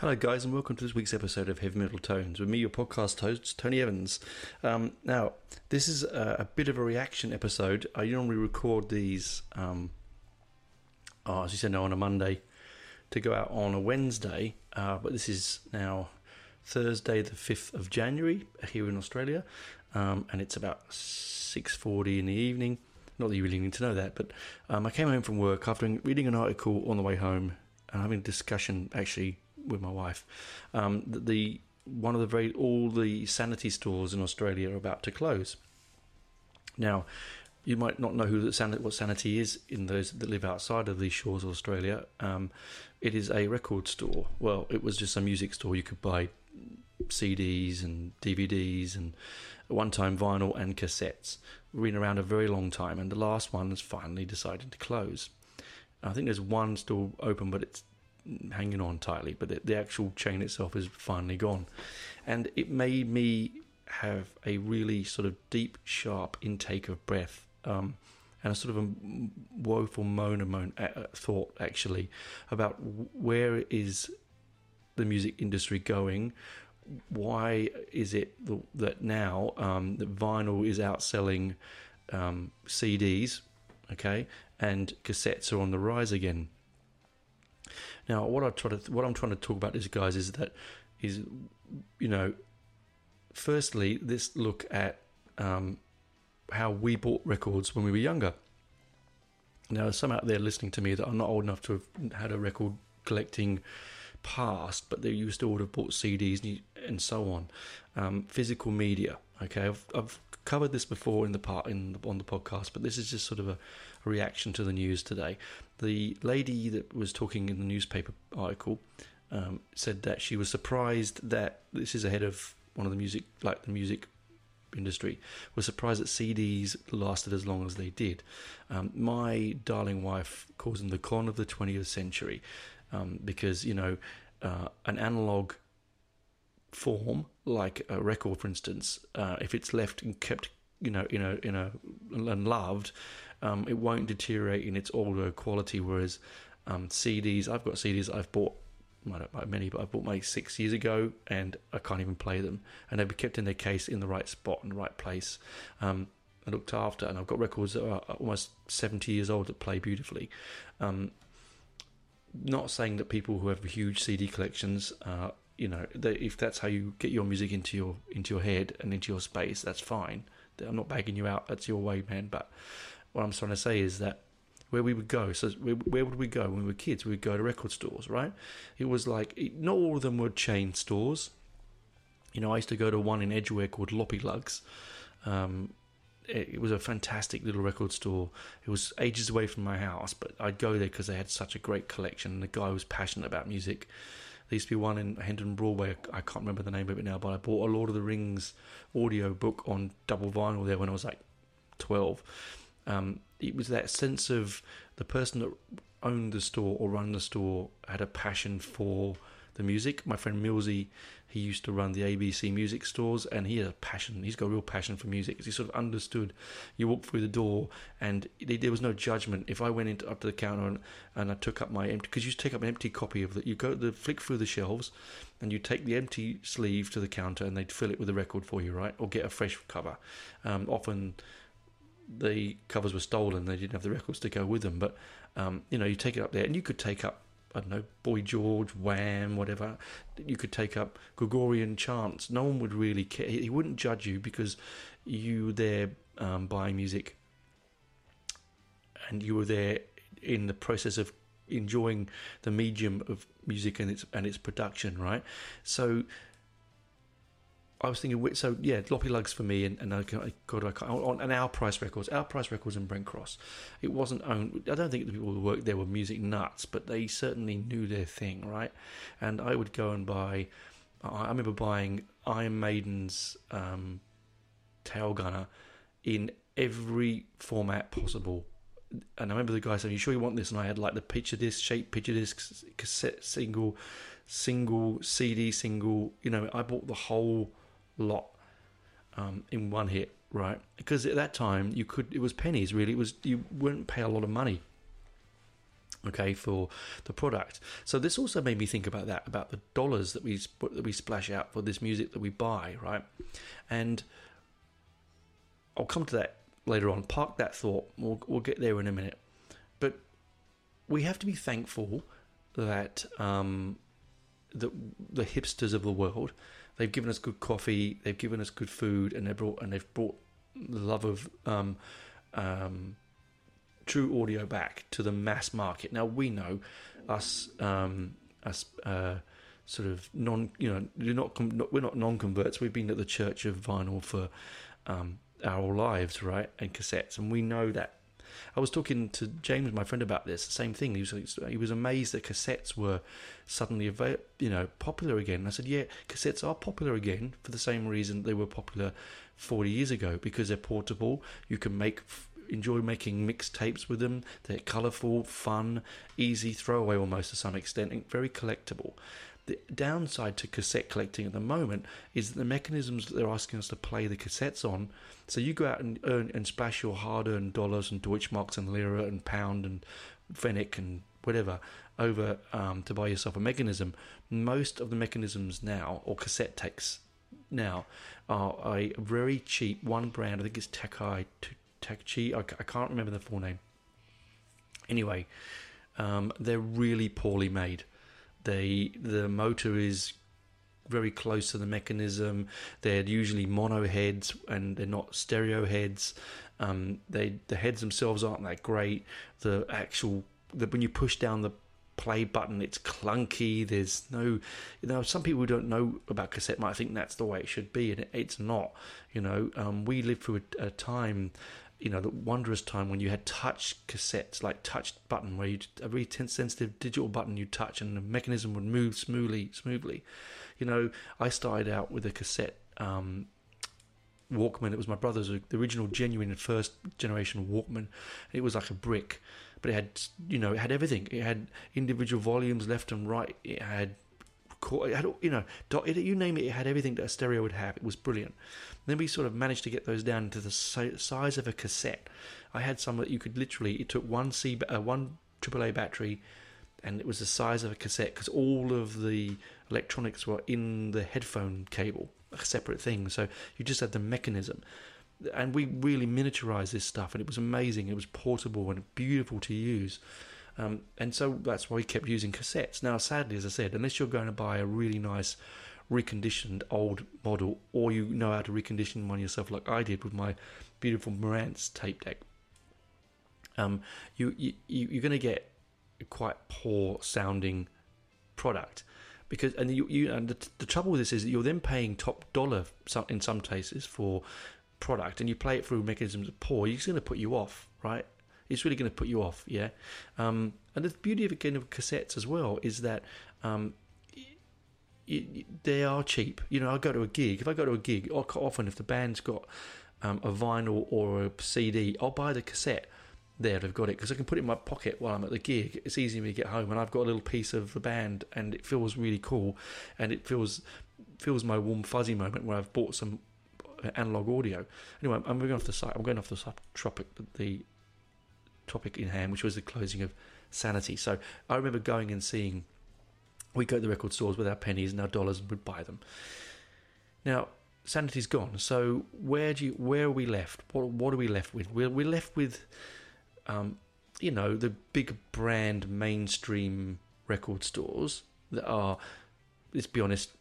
Hello, guys, and welcome to this week's episode of Heavy Metal Tones with me, your podcast host, Tony Evans. Um, now, this is a, a, bit of a reaction episode. I normally record these, um, oh, as you said, now on a Monday to go out on a Wednesday, uh, but this is now Thursday, the fifth of January here in Australia, um, and it's about six forty in the evening. Not that you really need to know that, but um, I came home from work after reading an article on the way home and having a discussion actually with my wife. Um, the, the one of the very all the sanity stores in Australia are about to close. Now, you might not know who the what sanity is in those that live outside of these shores of Australia. Um, it is a record store. Well, it was just a music store. You could buy CDs and DVDs and at one time vinyl and cassettes. We've been around a very long time, and the last one has finally decided to close. I think there's one still open, but it's hanging on tightly, but the, the actual chain itself is finally gone. And it made me have a really sort of deep, sharp intake of breath. Um, and a sort of a woeful moan and moan thought actually about where is the music industry going why is it that now um, that vinyl is outselling um, CDs, okay, and cassettes are on the rise again? Now, what I try to what I'm trying to talk about, is guys, is that is you know, firstly, let's look at um, how we bought records when we were younger. Now, there's some out there listening to me that are not old enough to have had a record collecting past, but they used to have bought CDs and so on. Um, physical media. Okay, I've, I've covered this before in the part in the, on the podcast, but this is just sort of a reaction to the news today. The lady that was talking in the newspaper article um, said that she was surprised that this is ahead of one of the music, like the music industry, was surprised that CDs lasted as long as they did. Um, my darling wife calls them the con of the 20th century um, because, you know, uh, an analog form, like a record, for instance, uh, if it's left and kept, you know, in a in a and loved, um, it won't deteriorate in its audio quality. Whereas um, CDs, I've got CDs I've bought. I don't buy many, but I bought my six years ago, and I can't even play them. And they've been kept in their case in the right spot and the right place, um, looked after. And I've got records that are almost seventy years old that play beautifully. Um, not saying that people who have huge CD collections uh, you know, if that's how you get your music into your into your head and into your space, that's fine. I'm not bagging you out. That's your way, man. But what I'm trying to say is that where we would go. So where would we go when we were kids? We would go to record stores, right? It was like not all of them were chain stores. You know, I used to go to one in Edgware called Loppy Lugs. Um, it was a fantastic little record store. It was ages away from my house, but I'd go there because they had such a great collection. And the guy was passionate about music. There used to be one in Hendon Broadway. I can't remember the name of it now, but I bought a Lord of the Rings audio book on double vinyl there when I was like 12. Um, it was that sense of the person that owned the store or run the store had a passion for the music. My friend Millsy, he used to run the ABC music stores, and he had a passion. He's got a real passion for music. He sort of understood. You walk through the door, and there was no judgment. If I went into, up to the counter and, and I took up my empty, because you take up an empty copy of it, you go the flick through the shelves, and you take the empty sleeve to the counter, and they'd fill it with a record for you, right, or get a fresh cover. Um, often the covers were stolen; they didn't have the records to go with them. But um, you know, you take it up there, and you could take up I don't know, Boy George, Wham, whatever. You could take up Gregorian chants. No one would really care. He wouldn't judge you because you were there um, buying music and you were there in the process of enjoying the medium of music and its and its production, right? So I was thinking, so yeah, Loppy Lugs for me, and, and I, God, I can't, on, and Our Price Records, Our Price Records in Brent Cross. It wasn't owned. I don't think the people who worked there were music nuts, but they certainly knew their thing, right? And I would go and buy. I remember buying Iron Maiden's um, Tail Gunner in every format possible. And I remember the guy saying, "You sure you want this?" And I had like the picture disc, shape picture disc, cassette single, single CD single. You know, I bought the whole lot um, in one hit, right? Because at that time you could it was pennies really. It was you wouldn't pay a lot of money. Okay, for the product. So this also made me think about that, about the dollars that we that we splash out for this music that we buy, right? And I'll come to that later on. Park that thought. We'll we'll get there in a minute. But we have to be thankful that um, the the hipsters of the world they've given us good coffee, they've given us good food, and they brought and they've brought the love of um, um, true audio back to the mass market. Now we know us um, us uh, sort of non you know we're not we're not non converts. We've been at the church of vinyl for um, our lives, right, and cassettes, and we know that I was talking to James, my friend, about this. The same thing. He was he was amazed that cassettes were suddenly you know popular again. And I said, yeah, cassettes are popular again for the same reason they were popular 40 years ago because they're portable. You can make enjoy making mixtapes with them. They're colourful, fun, easy throwaway almost to some extent, and very collectible. The downside to cassette collecting at the moment is that the mechanisms that they're asking us to play the cassettes on. So you go out and earn and splash your hard-earned dollars and Deutschmarks and lira and pound and Pfennig and whatever over um, to buy yourself a mechanism. Most of the mechanisms now, or cassette takes now, are a very cheap one brand. I think it's Takai Takchi. I, I can't remember the full name. Anyway, um, they're really poorly made. They the motor is very close to the mechanism. They're usually mono heads and they're not stereo heads. Um, they the heads themselves aren't that great. The actual the, when you push down the play button, it's clunky. There's no, you know, some people who don't know about cassette might think that's the way it should be, and it, it's not. You know, um, we lived through a, a time you know, the wondrous time when you had touch cassettes, like touch button, where you a very sensitive digital button you touch and the mechanism would move smoothly, smoothly. You know, I started out with a cassette um, Walkman. It was my brother's the original, genuine, first generation Walkman. It was like a brick, but it had, you know, it had everything. It had individual volumes left and right. It had it had, you know, you name it, it had everything that a stereo would have. It was brilliant. Then we sort of managed to get those down to the size of a cassette. I had some that you could literally. It took one C, uh, one AAA battery, and it was the size of a cassette because all of the electronics were in the headphone cable, a separate thing. So you just had the mechanism. And we really miniaturized this stuff, and it was amazing. It was portable and beautiful to use. Um, and so that's why we kept using cassettes. Now, sadly, as I said, unless you're going to buy a really nice reconditioned old model, or you know how to recondition one yourself, like I did with my beautiful Marantz tape deck. Um, you, you you're going to get quite poor sounding product because and you, you and the, the trouble with this is that you're then paying top dollar in some cases for product and you play it through mechanisms of poor it's going to put you off right it's really going to put you off yeah um, and the beauty of again of cassettes as well is that um, they are cheap. You know, I go to a gig. If I go to a gig, often if the band's got um, a vinyl or a CD, I'll buy the cassette there they've got it because I can put it in my pocket while I'm at the gig. It's easy for me to get home, and I've got a little piece of the band, and it feels really cool, and it feels feels my warm fuzzy moment where I've bought some analog audio. Anyway, I'm going off the site. I'm going off the topic, the topic in hand, which was the closing of Sanity. So I remember going and seeing. We go to the record stores with our pennies and our dollars and would buy them. Now Sanity's gone. So where do you, where are we left? What what are we left with? We're we're left with, um, you know, the big brand mainstream record stores that are, let's be honest,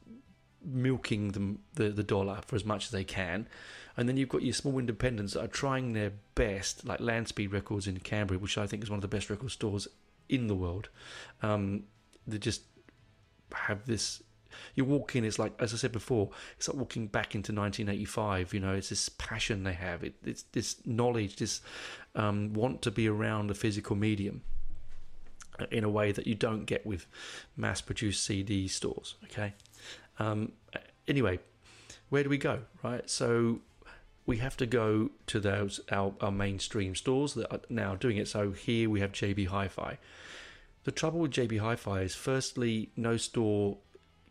milking the, the, the dollar for as much as they can. And then you've got your small independents that are trying their best, like Landspeed Records in Canberra, which I think is one of the best record stores in the world. Um, they just have this. You walk in, it's like, as I said before, it's like walking back into 1985. You know, it's this passion they have, it, it's this knowledge, this um, want to be around the physical medium in a way that you don't get with mass produced CD stores. Okay, um, anyway, where do we go? Right, so we have to go to those our, our mainstream stores that are now doing it. So here we have JB Hi-Fi. The trouble with JB Hi-Fi is, firstly, no store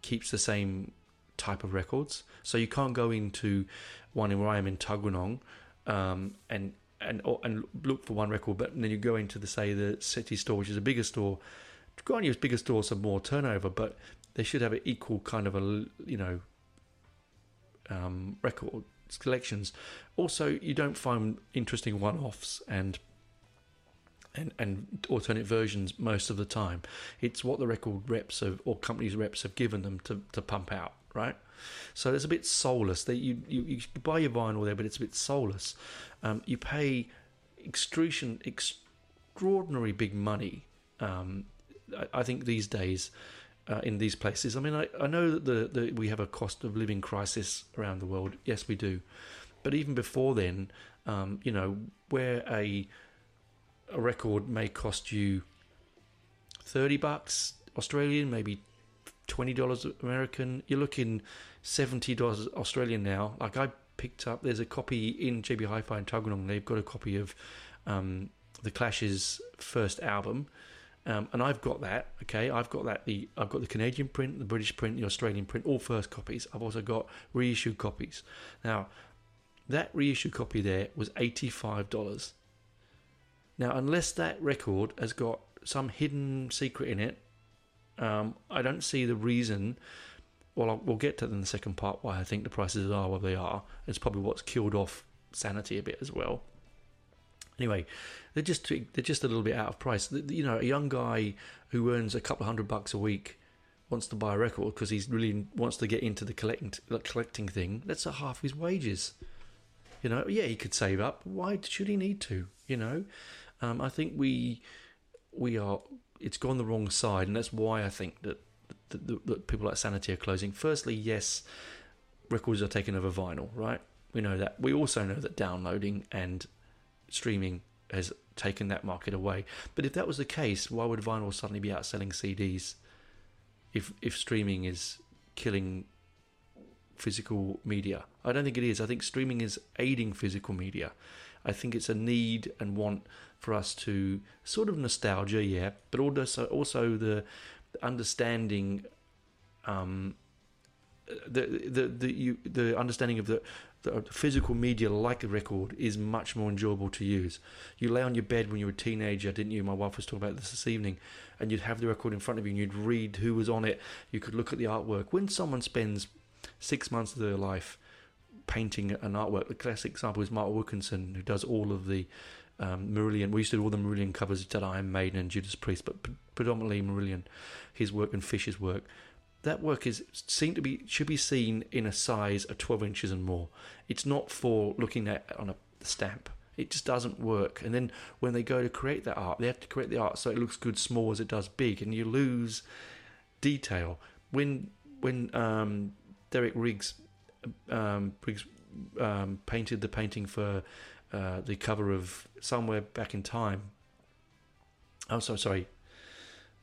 keeps the same type of records, so you can't go into one where I am in Tuggeranong um, and and and look for one record, but then you go into the say the city store, which is a bigger store. Use bigger stores have more turnover, but they should have an equal kind of a you know um, record collections. Also, you don't find interesting one-offs and and and alternate versions most of the time. It's what the record reps have or companies reps have given them to, to pump out, right? So it's a bit soulless. That you, you, you buy your vinyl there, but it's a bit soulless. Um, you pay extrusion extraordinary big money. Um, I, I think these days uh, in these places. I mean, I, I know that the, the, we have a cost of living crisis around the world. Yes, we do. But even before then, um, you know, where a a record may cost you thirty bucks Australian, maybe twenty dollars American, you're looking seventy dollars Australian now. Like I picked up, there's a copy in JB Hi-Fi in Tuggeranong. They've got a copy of um, the Clash's first album um, and I've got that. Okay, I've got that. The I've got the Canadian print, the British print, the Australian print, all first copies. I've also got reissued copies. Now, that reissued copy there was eighty five dollars. Now, unless that record has got some hidden secret in it, um, I don't see the reason. Well, I'll, we'll get to in the second part why I think the prices are what they are. It's probably what's killed off sanity a bit as well. Anyway, they're just they're just a little bit out of price. You know, a young guy who earns a couple of hundred bucks a week wants to buy a record because he's really wants to get into the collecting the collecting thing. That's a half his wages. You know, yeah, he could save up. Why should he need to? You know, um, I think we we are. It's gone the wrong side, and that's why I think that, that, that, that people like Sanity are closing. Firstly, yes, records are taken over vinyl, right? We know that. We also know that downloading and streaming has taken that market away. But if that was the case, why would vinyl suddenly be outselling CDs? If if streaming is killing physical media, I don't think it is. I think streaming is aiding physical media. I think it's a need and want for us to sort of nostalgia, yeah, but also also the understanding um, the the the you, the understanding of the, the physical media like a record is much more enjoyable to use. You lay on your bed when you were a teenager, didn't you? My wife was talking about this this evening, and you'd have the record in front of you and you'd read who was on it. You could look at the artwork. When someone spends six months of their life painting an artwork, the classic example is Mark Wilkinson, who does all of the um, Marillion. We used to do all the Marillion covers that Iron Maiden and Judas Priest, but predominantly Marillion, his work and Fish's work that work is seen to be should be seen in a size of 12 inches and more. It's not for looking at on a stamp. It just doesn't work. And then when they go to create that art, they have to create the art so it looks good small as it does big, and you lose detail. When when um, Derek Riggs um, Riggs um, painted the painting for uh, the cover of Somewhere Back in Time. Oh, sorry, sorry,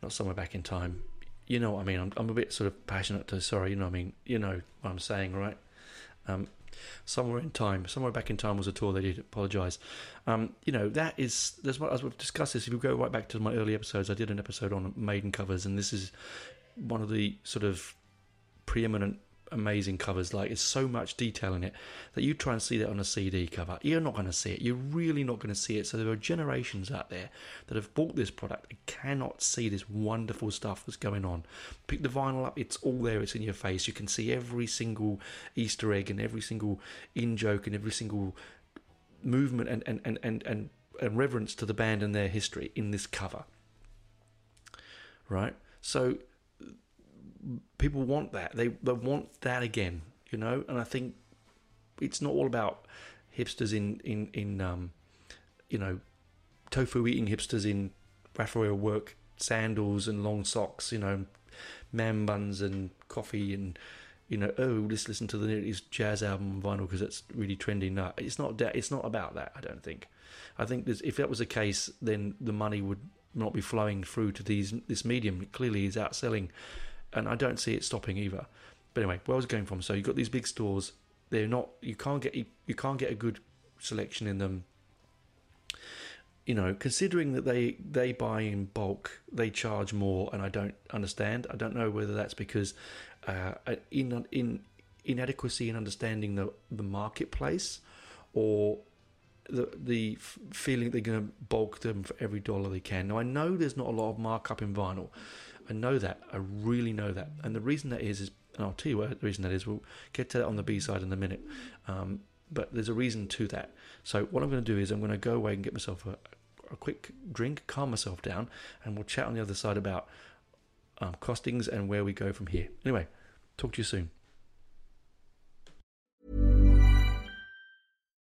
not Somewhere Back in Time you know what I mean. I'm, I'm a bit sort of passionate to sorry, you know what I mean. You know what I'm saying, right? Um, Somewhere in Time, somewhere back in time was a tour they did. Apologise. Um, you know that is that's what as we've discussed this. If you go right back to my early episodes, I did an episode on maiden covers, and this is one of the sort of preeminent amazing covers. Like, it's so much detail in it that you try and see that on a CD cover. You're not going to see it. You're really not going to see it. So there are generations out there that have bought this product and cannot see this wonderful stuff that's going on. Pick the vinyl up. It's all there. It's in your face. You can see every single Easter egg and every single in joke and every single movement and and and and, and, and reverence to the band and their history in this cover. Right. So people want that. They they want that again, you know. And I think it's not all about hipsters in in in um, you know, tofu eating hipsters in Raphael work sandals and long socks, you know, man buns and coffee and you know, oh, let's listen to the latest jazz album vinyl because it's really trendy. No, it's not that. It's not about that. I don't think. I think if that was the case, then the money would not be flowing through to these this medium. It clearly is outselling and I don't see it stopping either. But anyway, where I was going from, so you've got these big stores. They're not. You can't get. You can't get a good selection in them. You know, considering that they they buy in bulk, they charge more, and I don't understand. I don't know whether that's because uh, in in inadequacy in understanding the the marketplace, or the the feeling they're going to bulk them for every dollar they can. Now I know there's not a lot of markup in vinyl. I know that. I really know that. And the reason that is, is, and I'll tell you what the reason that is. We'll get to that on the B side in a minute. Um, but there's a reason to that. So what I'm going to do is I'm going to go away and get myself a, a quick drink, calm myself down, and we'll chat on the other side about um, costings and where we go from here. Anyway, talk to you soon.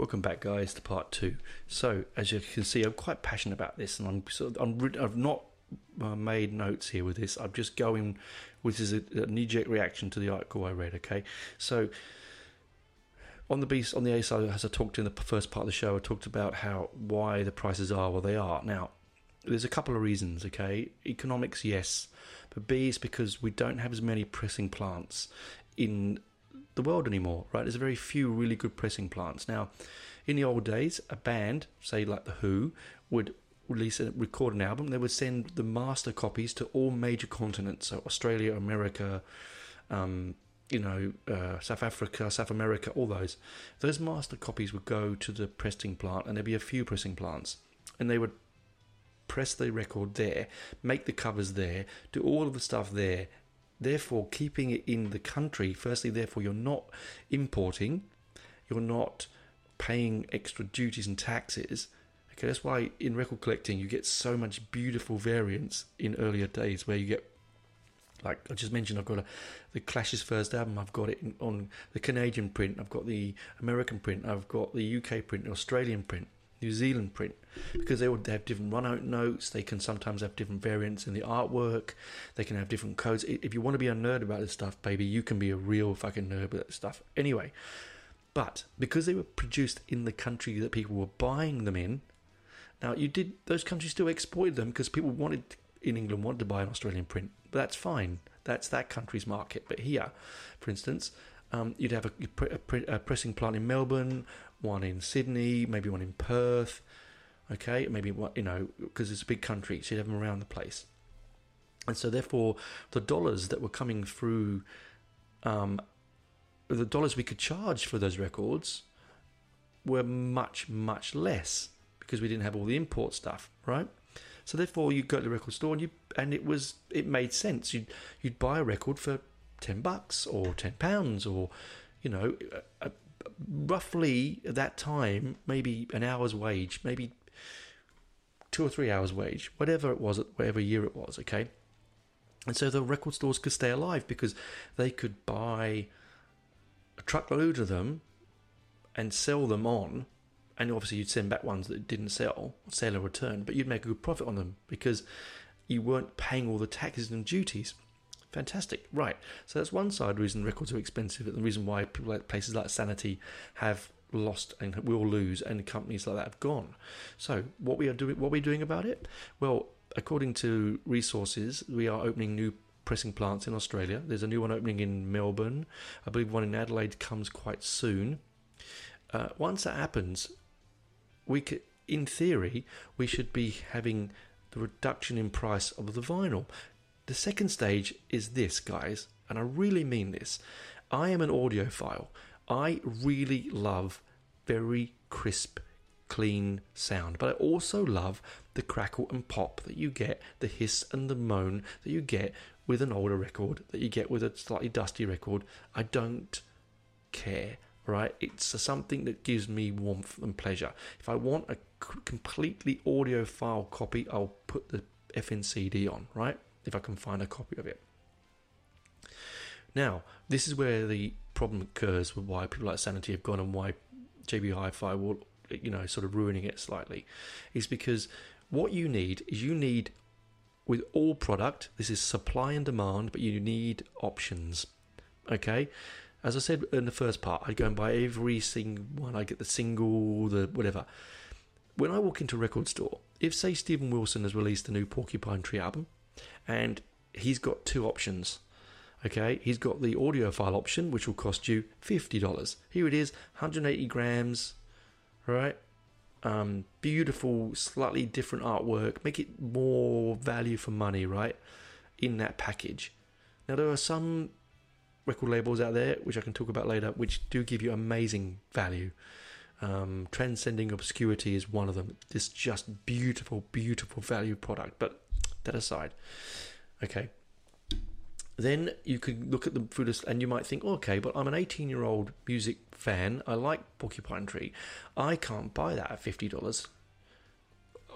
Welcome back, guys, to part two. So, as you can see, I'm quite passionate about this, and I'm sort of, I'm, I've not uh, made notes here with this. I'm just going, which is a, a knee-jerk reaction to the article I read. Okay, so on the beast on the A side, as I talked in the first part of the show, I talked about how why the prices are what they are. Now, there's a couple of reasons. Okay, economics, yes, but B is because we don't have as many pressing plants in the world anymore, right? There's very few really good pressing plants. Now, in the old days, a band, say like The Who, would release a record an album. They would send the master copies to all major continents, so Australia, America, um, you know, uh, South Africa, South America, all those. Those master copies would go to the pressing plant, and there'd be a few pressing plants, and they would press the record there, make the covers there, do all of the stuff there, Therefore, keeping it in the country, firstly, therefore, you're not importing, you're not paying extra duties and taxes. Okay, that's why in record collecting you get so much beautiful variants in earlier days where you get like I just mentioned, I've got a, the Clash's first album. I've got it on the Canadian print. I've got the American print. I've got the UK print, the Australian print. New Zealand print because they would have different run out notes. They can sometimes have different variants in the artwork. They can have different codes. If you want to be a nerd about this stuff, baby, you can be a real fucking nerd about this stuff. Anyway, but because they were produced in the country that people were buying them in, now you did those countries still exploited them because people wanted in England wanted to buy an Australian print, but that's fine. That's that country's market. But here, for instance, um, you'd have a, a, pressing plant in Melbourne one in Sydney, maybe one in Perth. Okay, maybe what you know because it's a big country, so you have them around the place. And so, therefore, the dollars that were coming through, um, the dollars we could charge for those records were much, much less because we didn't have all the import stuff, right? So therefore, you go to the record store and you and it was it made sense. You'd you'd buy a record for ten bucks or ten pounds or you know a, roughly at that time, maybe an hour's wage, maybe two or three hours' wage, whatever it was, whatever year it was, okay? And so the record stores could stay alive because they could buy a truckload of them and sell them on. And obviously, you'd send back ones that didn't sell, sell or return, but you'd make a good profit on them because you weren't paying all the taxes and duties. Fantastic. Right. So that's one side reason records are expensive, and the reason why like places like Sanity have lost and will lose, and companies like that have gone. So what we are doing, what we're doing about it? Well, according to resources, we are opening new pressing plants in Australia. There's a new one opening in Melbourne. I believe one in Adelaide comes quite soon. Uh, once that happens, we could, in theory, we should be having the reduction in price of the vinyl. The second stage is this, guys, and I really mean this. I am an audiophile. I really love very crisp, clean sound, but I also love the crackle and pop that you get, the hiss and the moan that you get with an older record, that you get with a slightly dusty record. I don't care, right? It's something that gives me warmth and pleasure. If I want a completely audiophile copy, I'll put the FNCD on, right? If I can find a copy of it. Now, this is where the problem occurs with why people like Sanity have gone and why JB Hi-Fi will, you know, sort of ruining it slightly, is because what you need is you need with all product, this is supply and demand, but you need options. Okay? As I said in the first part, I go and buy every single one. I get the single, the whatever. When I walk into a record store, if say Steven Wilson has released a new Porcupine Tree album, and he's got two options. Okay, he's got the audiophile option, which will cost you fifty dollars. Here it is, 180 grams, right? Um, beautiful, slightly different artwork. Make it more value for money, right? In that package. Now there are some record labels out there, which I can talk about later, which do give you amazing value. Um, transcending obscurity is one of them. This just beautiful, beautiful value product. But that aside, okay. Then you could look at the food list and you might think, okay, but I'm an 18 year old music fan. I like Porcupine Tree. I can't buy that at $50.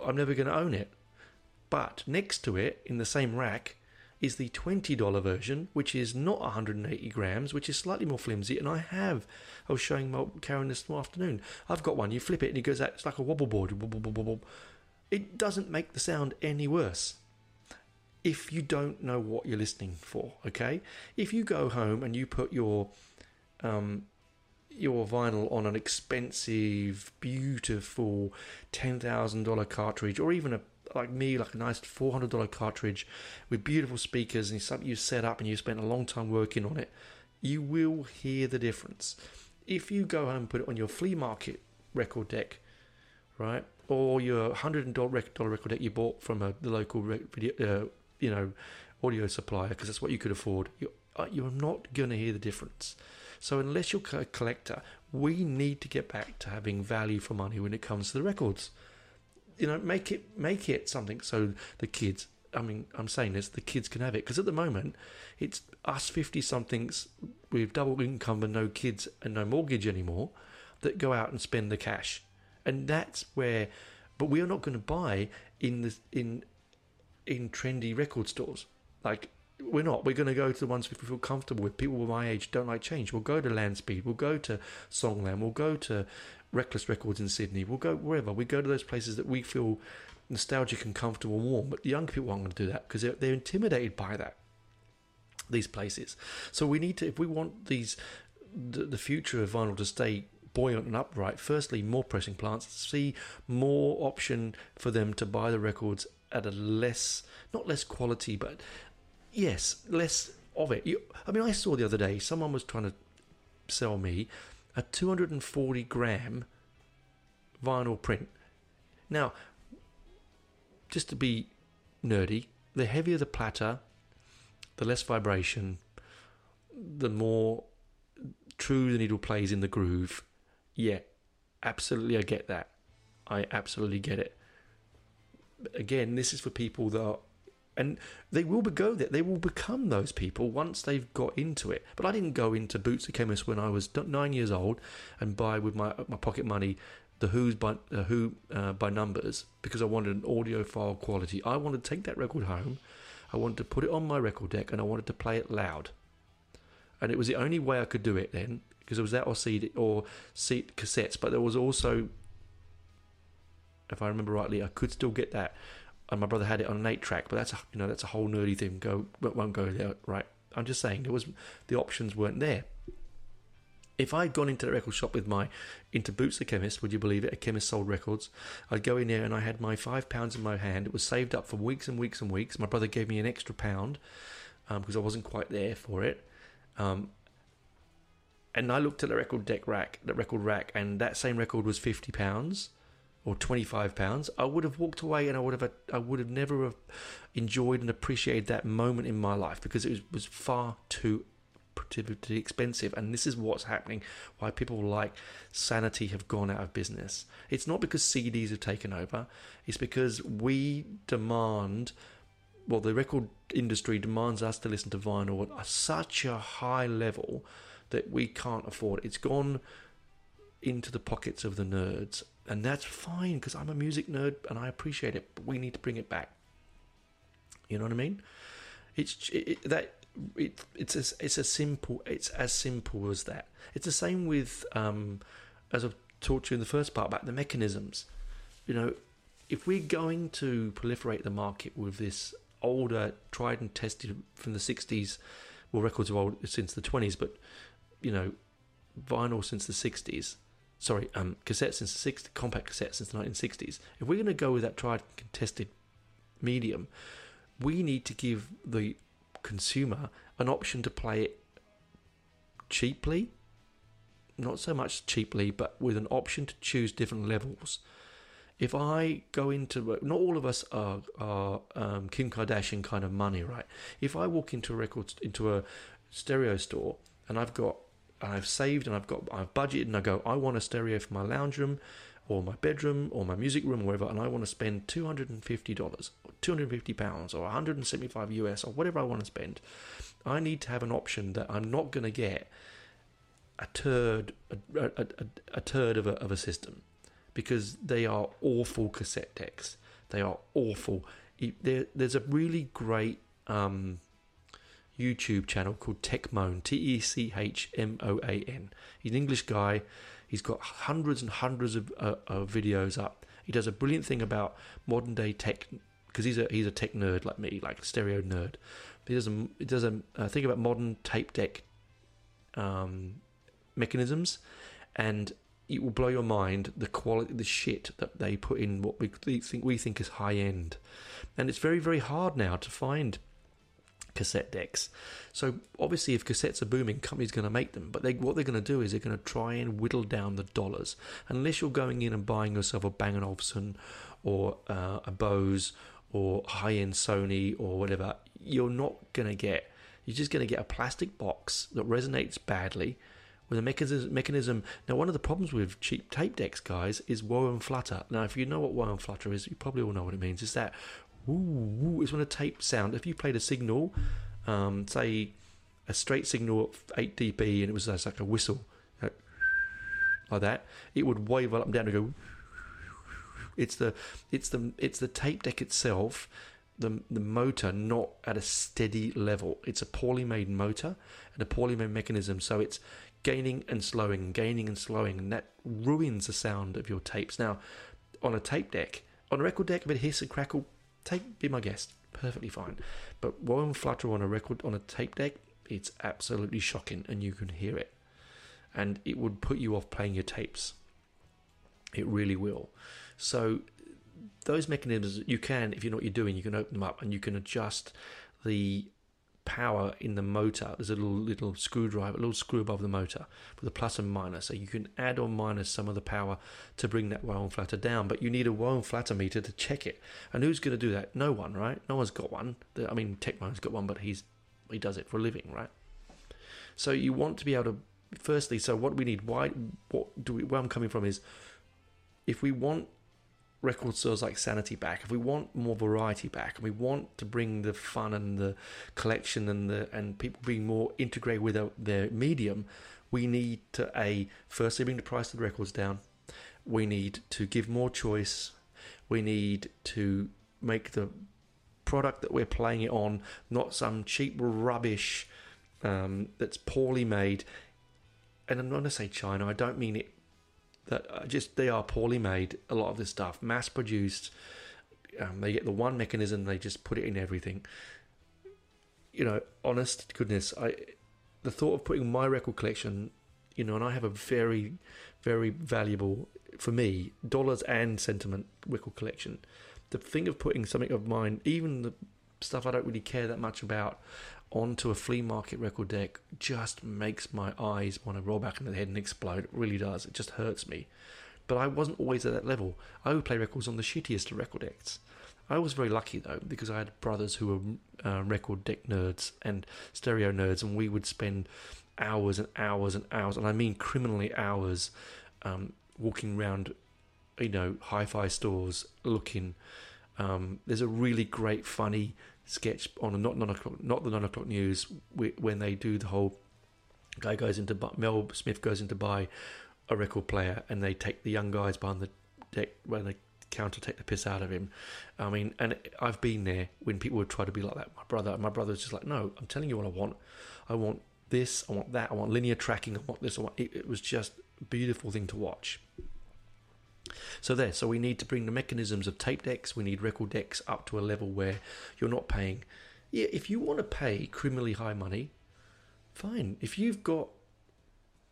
I'm never going to own it. But next to it, in the same rack, is the $20 version, which is not 180 grams, which is slightly more flimsy. And I have, I was showing my Karen this afternoon. I've got one. You flip it and it goes out, it's like a wobble board. It doesn't make the sound any worse if you don't know what you're listening for, okay? If you go home and you put your um, your vinyl on an expensive, beautiful ten thousand dollar cartridge, or even a like me, like a nice four hundred dollar cartridge with beautiful speakers and something you set up and you spent a long time working on it, you will hear the difference. If you go home and put it on your flea market record deck, right, or your hundred dollar record deck you bought from a, the local video, uh, you know, audio supplier because that's what you could afford, you're, uh, you're not going to hear the difference. So unless you're a collector, we need to get back to having value for money when it comes to the records. You know, make it make it something so the kids. I mean, I'm saying this, the kids can have it because at the moment, it's us fifty somethings with double income and no kids and no mortgage anymore that go out and spend the cash, and that's where. But we are not going to buy in the in in trendy record stores. Like we're not. We're going to go to the ones we feel comfortable with. People my age don't like change. We'll go to Landspeed. We'll go to Songland. We'll go to Reckless Records in Sydney. We'll go wherever. We go to those places that we feel nostalgic and comfortable and warm. But the young people aren't going to do that because they're, they're intimidated by that. These places. So we need to, if we want these, the, the future of vinyl to stay buoyant and upright. Firstly, more pressing plants. See more option for them to buy the records at a less, not less quality, but yes, less of it. You, I mean, I saw the other day someone was trying to sell me a 240 gram vinyl print. Now, just to be nerdy, the heavier the platter, the less vibration, the more true the needle plays in the groove. Yeah, absolutely, I get that. I absolutely get it again, this is for people that are, and they will go there. They will become those people once they've got into it. But I didn't go into Boots the Chemist when I was nine years old and buy with my my pocket money the Who's by uh, Who uh, by numbers because I wanted an audiophile quality. I wanted to take that record home. I wanted to put it on my record deck and I wanted to play it loud. And it was the only way I could do it then because it was that or CD or seat cassettes. But there was also if I remember rightly, I could still get that. And my brother had it on an eight track, but that's a, you know that's a whole nerdy thing. Go won't go there, right? I'm just saying there was the options weren't there. If I'd gone into the record shop with my into Boots the chemist, would you believe it? A chemist sold records. I'd go in there and I had my five pounds in my hand. It was saved up for weeks and weeks and weeks. My brother gave me an extra pound because um, I wasn't quite there for it. Um, and I looked at the record deck rack, the record rack, and that same record was fifty pounds or 25 pounds i would have walked away and i would have i would have never have enjoyed and appreciated that moment in my life because it was, was far too prohibitively expensive. And this is what's happening why people like sanity have gone out of business. It's not because cds have taken over. It's because we demand well the record industry demands us to listen to vinyl at such a high level that we can't afford. It. it's gone into the pockets of the nerds and that's fine because I'm a music nerd and I appreciate it. But we need to bring it back. You know what I mean? It's it, that it, it's as it's as simple it's as simple as that. It's the same with um, as I've talked to you in the first part about the mechanisms. You know, if we're going to proliferate the market with this older, tried and tested from the '60s, well, records are old since the '20s, but you know, vinyl since the '60s sorry, um, cassette since the 60s, compact cassette since the 1960s. If we're going to go with that tried and contested medium, we need to give the consumer an option to play it cheaply, not so much cheaply, but with an option to choose different levels. If I go into, not all of us are, are um, Kim Kardashian kind of money, right? If I walk into a record, into a stereo store, and I've got I've saved and I've got I've budgeted and I go I want a stereo for my lounge room or my bedroom or my music room or wherever and I want to spend two hundred and fifty dollars or two hundred and fifty pounds or one hundred and seventy five US or whatever I want to spend. I need to have an option that I'm not going to get a turd a, a, a, a turd of a, of a system because they are awful cassette decks. They are awful. There, there's a really great um, YouTube channel called Techmoan, T E C H M O A N. He's an English guy. He's got hundreds and hundreds of, uh, of videos up. He does a brilliant thing about modern day tech because he's a he's a tech nerd like me, like stereo nerd. He does a he does a uh, think about modern tape deck um, mechanisms, and it will blow your mind the quality, the shit that they put in what we think we think is high end, and it's very very hard now to find cassette decks. So obviously, if cassettes are booming, companies going to make them. But they, what they're going to do is they're going to try and whittle down the dollars. Unless you're going in and buying yourself a Bang & Olufsen or uh, a Bose or high-end Sony or whatever, you're not going to get. You're just going to get a plastic box that resonates badly with a mechanism. Now, one of the problems with cheap tape decks, guys, is wow and flutter. Now, if you know what wow and flutter is, you probably all know what it means. Is that is when a tape sound. If you played a signal, um, say a straight signal at 8 dB, and it was like a whistle, like that, it would wave up and down and go. It's the it's the it's the tape deck itself the the motor not at a steady level. It's a poorly made motor and a poorly made mechanism, so it's gaining and slowing, gaining and slowing, and that ruins the sound of your tapes. Now, on a tape deck, on a record deck, a bit hiss and crackle, take be my guest, perfectly fine. But and flutter on a record on a tape deck, it's absolutely shocking, and you can hear it, and it would put you off playing your tapes. It really will. So those mechanisms you can, if you know what you're doing, you can open them up and you can adjust the power in the motor. There's a little little screwdriver, a little screw above the motor with a plus and minus. So you can add or minus some of the power to bring that wow flutter down. But you need a wow flutter meter to check it. And who's going to do that? No one, right? No one's got one. I mean, Techmoan's got one, but he's he does it for a living, right? So you want to be able to. Firstly, so what we need? Why? What do we? Where I'm coming from is, if we want record stores like Sanity back, if we want more variety back, and we want to bring the fun and the collection and the and people being more integrated with their, their medium, we need to a firstly bring the price of the records down. We need to give more choice. We need to make the product that we're playing it on not some cheap rubbish um, that's poorly made. And I'm not going to say China. I don't mean it that uh, just they are poorly made. A lot of this stuff, mass produced. Um, they get the one mechanism, they just put it in everything. You know, honest goodness, I the thought of putting my record collection, you know, and I have a very, very valuable for me dollars and sentiment record collection. The thing of putting something of mine, even the stuff I don't really care that much about, onto a flea market record deck just makes my eyes want to roll back in the head and explode. It really does. It just hurts me. But I wasn't always at that level. I would play records on the shittiest of record decks. I was very lucky though because I had brothers who were uh, record deck nerds and stereo nerds, and we would spend hours and hours and hours, and I mean criminally hours, um, walking around, you know, hi-fi stores looking. Um, there's a really great, funny sketch on not nine o'clock, not the nine o'clock news when they do the whole guy goes into Mel Smith goes in to buy a record player and they take the young guys behind the deck when they counter take the piss out of him. I mean, and I've been there when people would try to be like that. My brother, my brother's just like, no, I'm telling you what I want. I want this. I want that. I want linear tracking. I want this. I want. It, it was just a beautiful thing to watch. So there, so we need to bring the mechanisms of tape decks, we need record decks up to a level where you're not paying. Yeah, if you want to pay criminally high money, fine. If you've got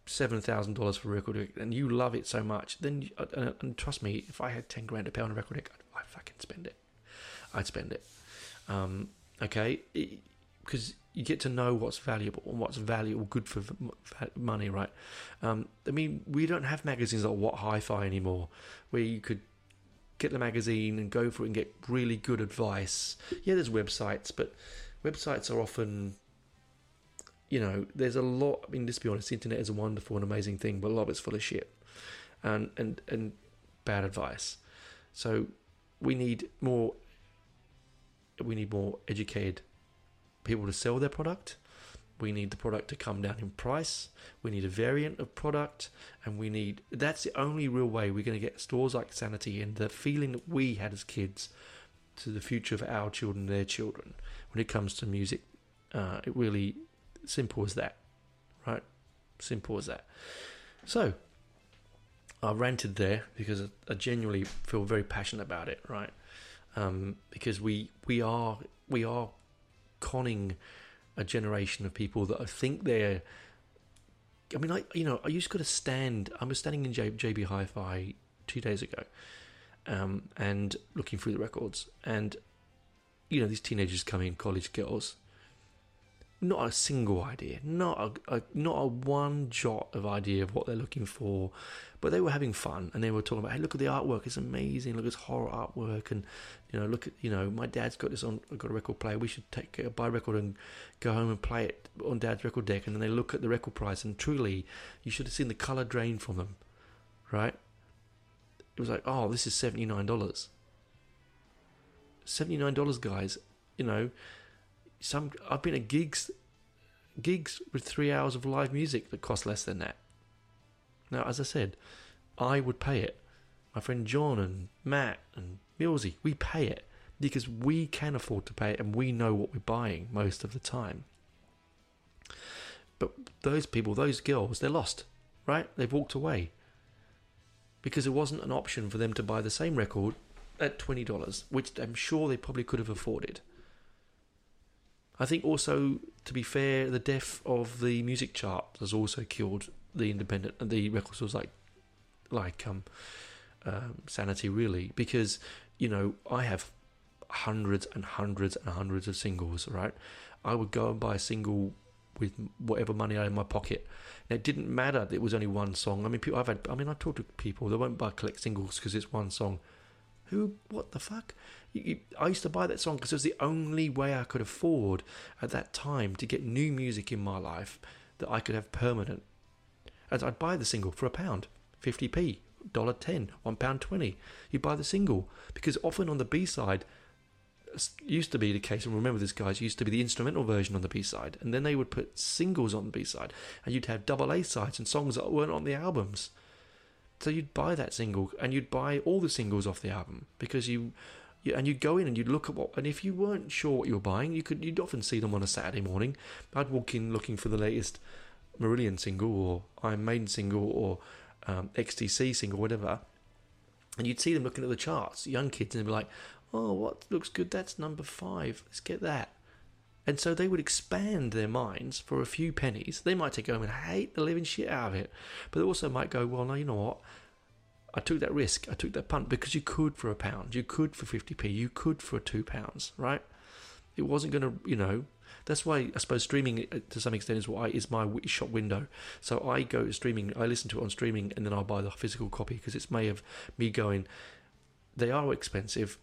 seven thousand dollars for a record deck and you love it so much, then and, and, trust me, if I had ten grand to pay on a record deck, I'd, I'd fucking spend it. I'd spend it. Um, okay, because you get to know what's valuable and what's valuable, good for money, right? Um, I mean, we don't have magazines like What Hi-Fi anymore, where you could get the magazine and go for it and get really good advice. Yeah, there's websites, but websites are often, you know, there's a lot. I mean, let's be honest, the internet is a wonderful and amazing thing, but a lot of it's full of shit and and and bad advice. So we need more. We need more educated people to sell their product. We need the product to come down in price. We need a variant of product, and we need that's the only real way we're going to get stores like Sanity and the feeling that we had as kids to the future of our children, their children, when it comes to music Uh, it really simple as that, right? Simple as that. So I ranted there because I genuinely feel very passionate about it, right? Um, because we we are we are conning a generation of people that I think they're. I mean, I you know I used to go to stand. I was standing in J, JB Hi-Fi two days ago, um, and looking through the records, and you know these teenagers come in, college girls. Not a single idea, not a, a not a one jot of idea of what they're looking for, but they were having fun and they were talking about, hey, look at the artwork, it's amazing. Look at this horror artwork, and you know, look at you know, my dad's got this on, I got a record player. We should take a buy a record and go home and play it on dad's record deck. And then they look at the record price, and truly, you should have seen the color drain from them, right? It was like, oh, this is seventy nine dollars. Seventy nine dollars, guys. You know, some I've been at gigs, gigs with three hours of live music that cost less than that. Now, as I said, I would pay it. My friend John and Matt and Millsy, we pay it because we can afford to pay it and we know what we're buying most of the time. But those people, those girls, they're lost, right? They've walked away because it wasn't an option for them to buy the same record at $20, which I'm sure they probably could have afforded. I think also, to be fair, the death of the music chart has also killed the independent and the record stores like like um, um, Sanity really because you know I have hundreds and hundreds and hundreds of singles right? I would go and buy a single with whatever money I had in my pocket. And it didn't matter that it was only one song. I mean people I've had I mean I've talked to people they won't buy collect singles because it's one song who what the fuck I used to buy that song because it was the only way I could afford at that time to get new music in my life that I could have permanent as I'd buy the single for a pound, 50p, dollar ten, one pound twenty. You buy the single because often on the B side, used to be the case, and remember this guys used to be the instrumental version on the B side, and then they would put singles on the B side, and you'd have double A sides and songs that weren't on the albums. So you'd buy that single, and you'd buy all the singles off the album because you, you and you'd go in and you'd look at what, and if you weren't sure what you were buying, you could you'd often see them on a Saturday morning. I'd walk in looking for the latest Marillion single or Iron Maiden single or um, XTC single, whatever, and you'd see them looking at the charts, young kids, and they'd be like, "Oh, what looks good? That's number five. Let's get that." And so they would expand their minds for a few pennies. They might take home and hate the living shit out of it, but they also might go, "Well, no, you know what? I took that risk. I took that punt because you could for a pound, you could for 50p, you could for two pounds, right? It wasn't going to, you know, that's why I suppose streaming uh, to some extent is why is my shop window. So I go streaming, I listen to it on streaming, and then I'll buy the physical copy because it's may of me going. They are expensive.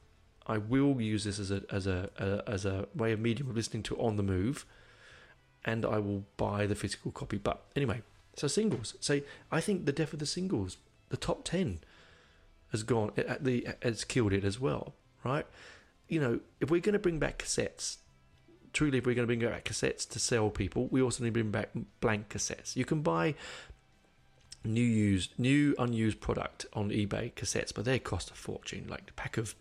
I will use this as a as a, a as a way of medium of listening to on the move, and I will buy the physical copy. But anyway, so singles. So I think the death of the singles, the top ten, has gone. At the has killed it as well, right? You know, if we're going to bring back cassettes, truly, if we're going to bring back cassettes to sell people, we also need to bring back blank cassettes. You can buy new used, new unused product on eBay cassettes, but they cost a fortune. Like a pack of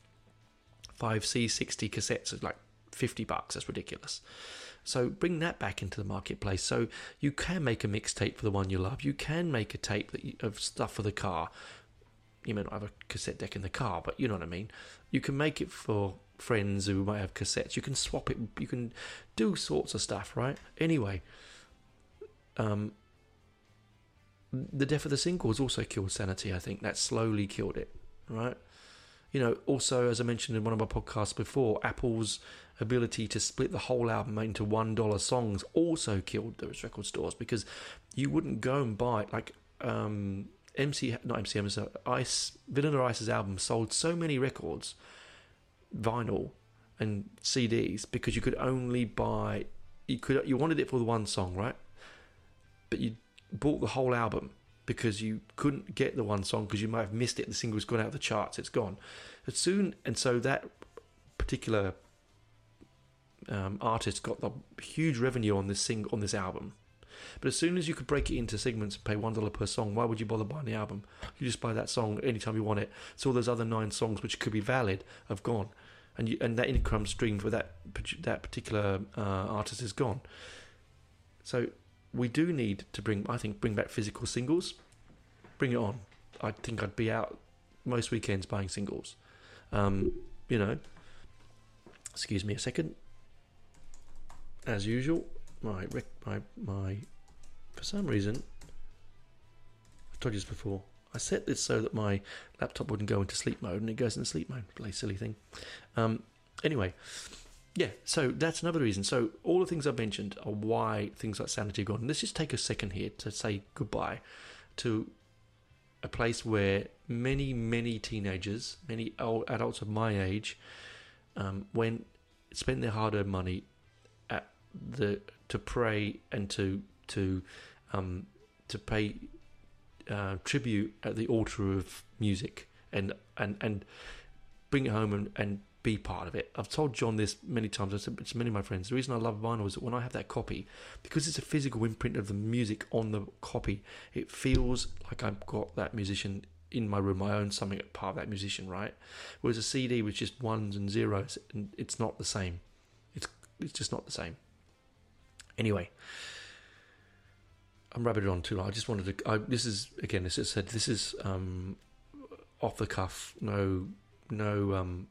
five C60 cassettes is like 50 bucks. That's ridiculous. So bring that back into the marketplace. So you can make a mixtape for the one you love. You can make a tape you, of stuff for the car. You may not have a cassette deck in the car, but you know what I mean. You can make it for friends who might have cassettes. You can swap it. You can do sorts of stuff, right? Anyway, um, the death of the singles also killed Sanity. I think that slowly killed it, right? You know, also as I mentioned in one of my podcasts before, Apple's ability to split the whole album into one dollar songs also killed those record stores because you wouldn't go and buy like um, MC not MCM Ice Vanilla Ice's album sold so many records vinyl and CDs because you could only buy you could you wanted it for the one song, right? But you bought the whole album because you couldn't get the one song because you might have missed it. The single's gone out of the charts. It's gone. As soon and so that particular um, artist got the huge revenue on this sing on this album. But as soon as you could break it into segments and pay one dollar per song, why would you bother buying the album? You just buy that song anytime you want it. So all those other nine songs which could be valid have gone and you, and that income stream for that that particular uh, artist is gone. So we do need to bring, I think, bring back physical singles. Bring it on. I think I'd be out most weekends buying singles. Um, you know, excuse me a second. As usual, my my my for some reason, I've told you this before. I set this so that my laptop wouldn't go into sleep mode, and it goes into sleep mode. Play silly thing. Um, anyway, yeah, so that's another reason. So all the things I've mentioned are why things like sanity are gone. Let's just take a second here to say goodbye to a place where many, many teenagers, many old adults of my age, um, went spend their hard-earned money at the to pray and to to um, to pay uh, tribute at the altar of music and and and bring it home and, and be part of it. I've told John this many times. I said to many of my friends, the reason I love vinyl is that when I have that copy, because it's a physical imprint of the music on the copy, it feels like I've got that musician in my room. I own something part of that musician, right? Whereas a CD with just ones and zeros, and it's not the same. It's it's just not the same. Anyway, I'm rabbited on too long. I just wanted to. I, this is again, as I said, this is um, off the cuff. No, no, um,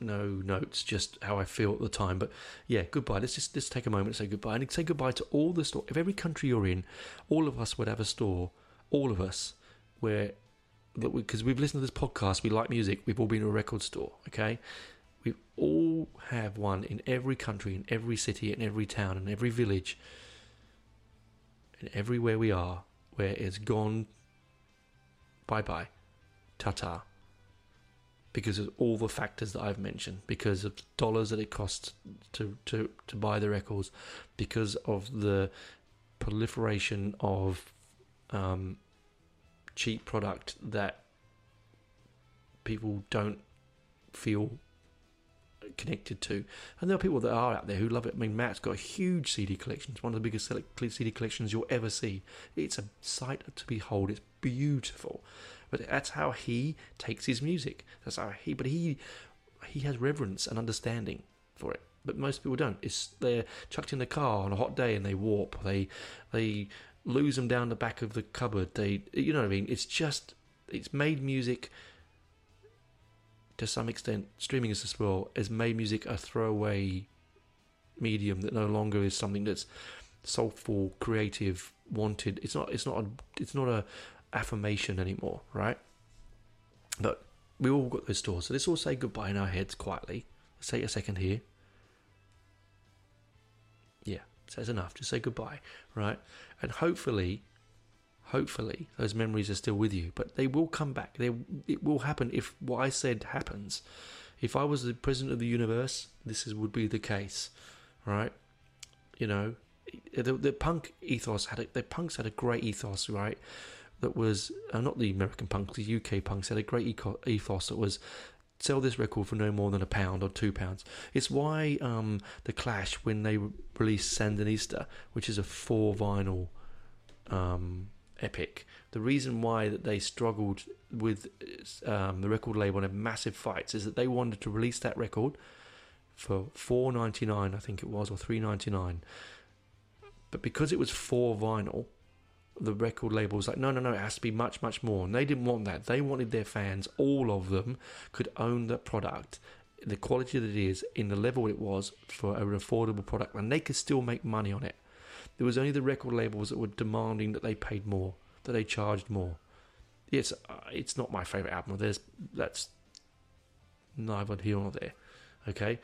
no notes. Just how I feel at the time. But yeah, goodbye. Let's just let's take a moment to say goodbye and say goodbye to all the store. If every country you're in, all of us would have a store. All of us, where because we, we've listened to this podcast, we like music. We've all been to a record store. Okay, we all have one in every country, in every city, in every town, in every village and everywhere we are where it's gone bye bye, ta ta, because of all the factors that I've mentioned, because of the dollars that it costs to, to, to buy the records, because of the proliferation of um, cheap product that people don't feel connected to. And there are people that are out there who love it. I mean, Matt's got a huge CD collection. It's one of the biggest CD collections you'll ever see. It's a sight to behold. It's beautiful. But that's how he takes his music. That's how he. But he he has reverence and understanding for it. But most people don't. It's they're chucked in the car on a hot day and they warp. They they lose them down the back of the cupboard. They you know what I mean. It's just it's made music to some extent, streaming as well, has made music a throwaway medium that no longer is something that's soulful, creative, wanted. It's not. It's not. A, it's not a affirmation anymore, right? But we all got those stores, so let's all say goodbye in our heads quietly. Let's take a second here. Yeah, says enough. Just say goodbye, right? And hopefully, hopefully those memories are still with you but they will come back they it will happen if what i said happens if i was the president of the universe this is, would be the case right you know the, the punk ethos had a, the punks had a great ethos right that was uh, not the american punks the uk punks had a great eco- ethos that was sell this record for no more than a pound or two pounds. It's why um, the Clash, when they released Sandinista, which is a four vinyl um, epic. The reason why that they struggled with um, the record label and had massive fights is that they wanted to release that record for four ninety nine, I think it was, or three ninety nine. But because it was four vinyl, the record label was like, no, no, no, it has to be much, much more. And they didn't want that. They wanted their fans, all of them, could own the product, the quality that it is, in the level it was for an affordable product, and they could still make money on it. There was only the record labels that were demanding that they paid more, that they charged more. It's uh, it's not my favorite album. There's that's neither here nor there. Okay,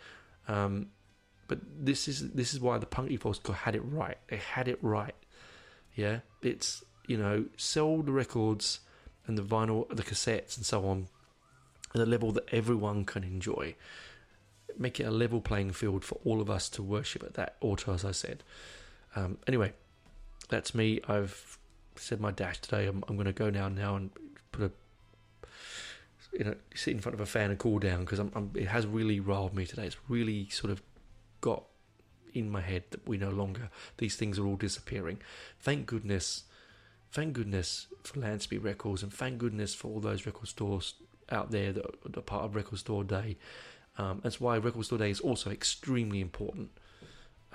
um, but this is this is why the punk ethos had it right. They had it right. Yeah, it's you know sell the records and the vinyl, the cassettes, and so on at a level that everyone can enjoy. Make it a level playing field for all of us to worship at that altar, as I said. Um, anyway, that's me. I've said my dash today. I'm, I'm going to go now now and put a you know sit in front of a fan and cool down because I'm, I'm, it has really riled me today. It's really sort of got in my head that we no longer these things are all disappearing. Thank goodness, thank goodness for Landspeed Records and thank goodness for all those record stores out there that are part of Record Store Day. Um, that's why Record Store Day is also extremely important.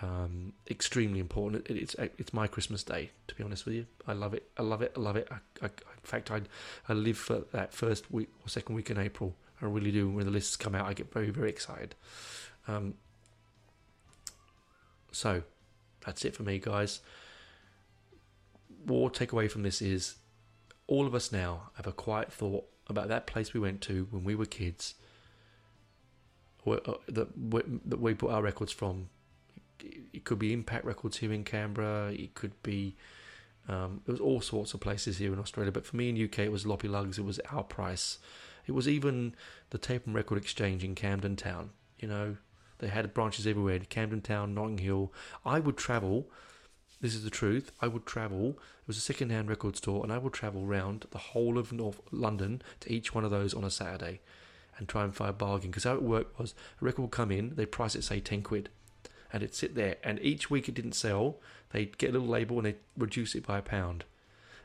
Um, extremely important. It, it's it's my Christmas day, to be honest with you. I love it. I love it. I love it. I, I, in fact, I I live for that first week or second week in April. I really do. When the lists come out, I get very very excited. Um, so that's it for me, guys. What take away from this is all of us now have a quiet thought about that place we went to when we were kids, uh, that we put our records from it could be Impact Records here in Canberra. It could be um, it was all sorts of places here in Australia. But for me in UK, it was Loppy Lugs. It was Our Price. It was even the Tape and Record Exchange in Camden Town. You know, they had branches everywhere. Camden Town, Notting Hill. I would travel. This is the truth. I would travel. It was a second-hand record store, and I would travel around the whole of North London to each one of those on a Saturday, and try and find a bargain. Because how it worked was a record would come in, they price it say ten quid and it'd sit there. And each week it didn't sell, they'd get a little label and they'd reduce it by a pound.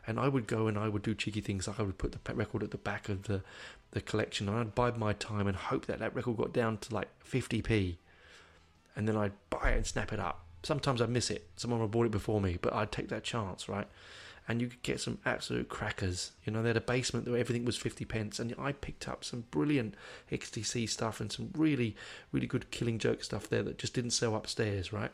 And I would go and I would do cheeky things like I would put the record at the back of the, the collection and I'd bide my time and hope that that record got down to like 50p. And then I'd buy it and snap it up. Sometimes I'd miss it. Someone would bought it before me, but I'd take that chance, right? and you could get some absolute crackers. You know, they had a basement where everything was 50 pence, and I picked up some brilliant XTC stuff and some really, really good killing joke stuff there that just didn't sell upstairs, right?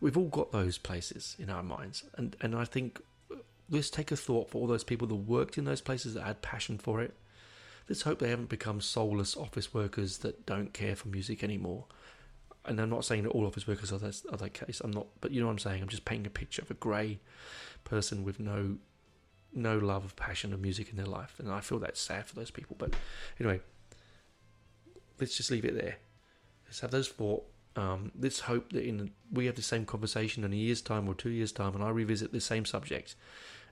We've all got those places in our minds, and, and I think uh, let's take a thought for all those people that worked in those places that had passion for it. Let's hope they haven't become soulless office workers that don't care for music anymore and I'm not saying that all office workers are that, are that case. I'm not, but you know what I'm saying. I'm just painting a picture of a grey person with no no love of passion of music in their life, and I feel that's sad for those people. But anyway, let's just leave it there. Let's have those thoughts. Um, let's hope that in we have the same conversation in a year's time or two years' time, and I revisit the same subject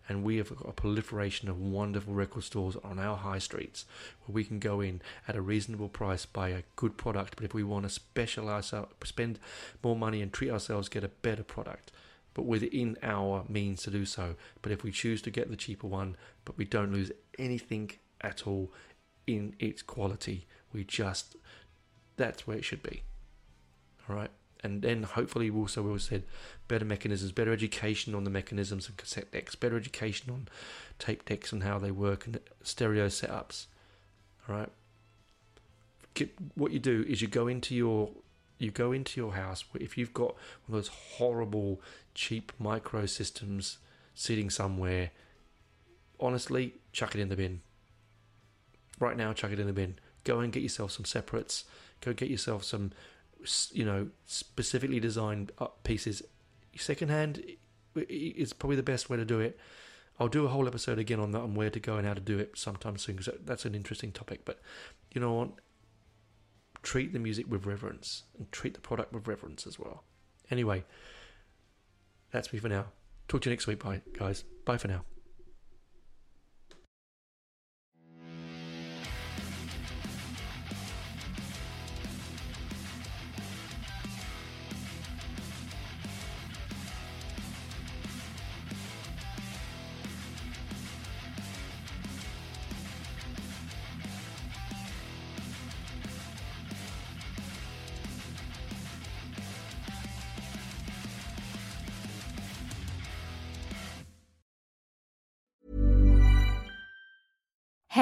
and we have got a proliferation of wonderful record stores on our high streets where we can go in at a reasonable price, buy a good product. But if we want to specialize, spend more money and treat ourselves, get a better product, but within our means to do so. But if we choose to get the cheaper one, but we don't lose anything at all in its quality, we just that's where it should be. All right and then hopefully we also will said better mechanisms, better education on the mechanisms of cassette decks, better education on tape decks and how they work and stereo setups. All right. What you do is you go into your you go into your house if you've got one of those horrible cheap micro systems sitting somewhere. Honestly, chuck it in the bin. Right now, chuck it in the bin. Go and get yourself some separates. Go get yourself some you know, specifically designed pieces. Secondhand is probably the best way to do it. I'll do a whole episode again on that on where to go and how to do it sometime soon because that's an interesting topic. But you know what? Treat the music with reverence and treat the product with reverence as well. Anyway, that's me for now. Talk to you next week. Bye, guys. Bye for now.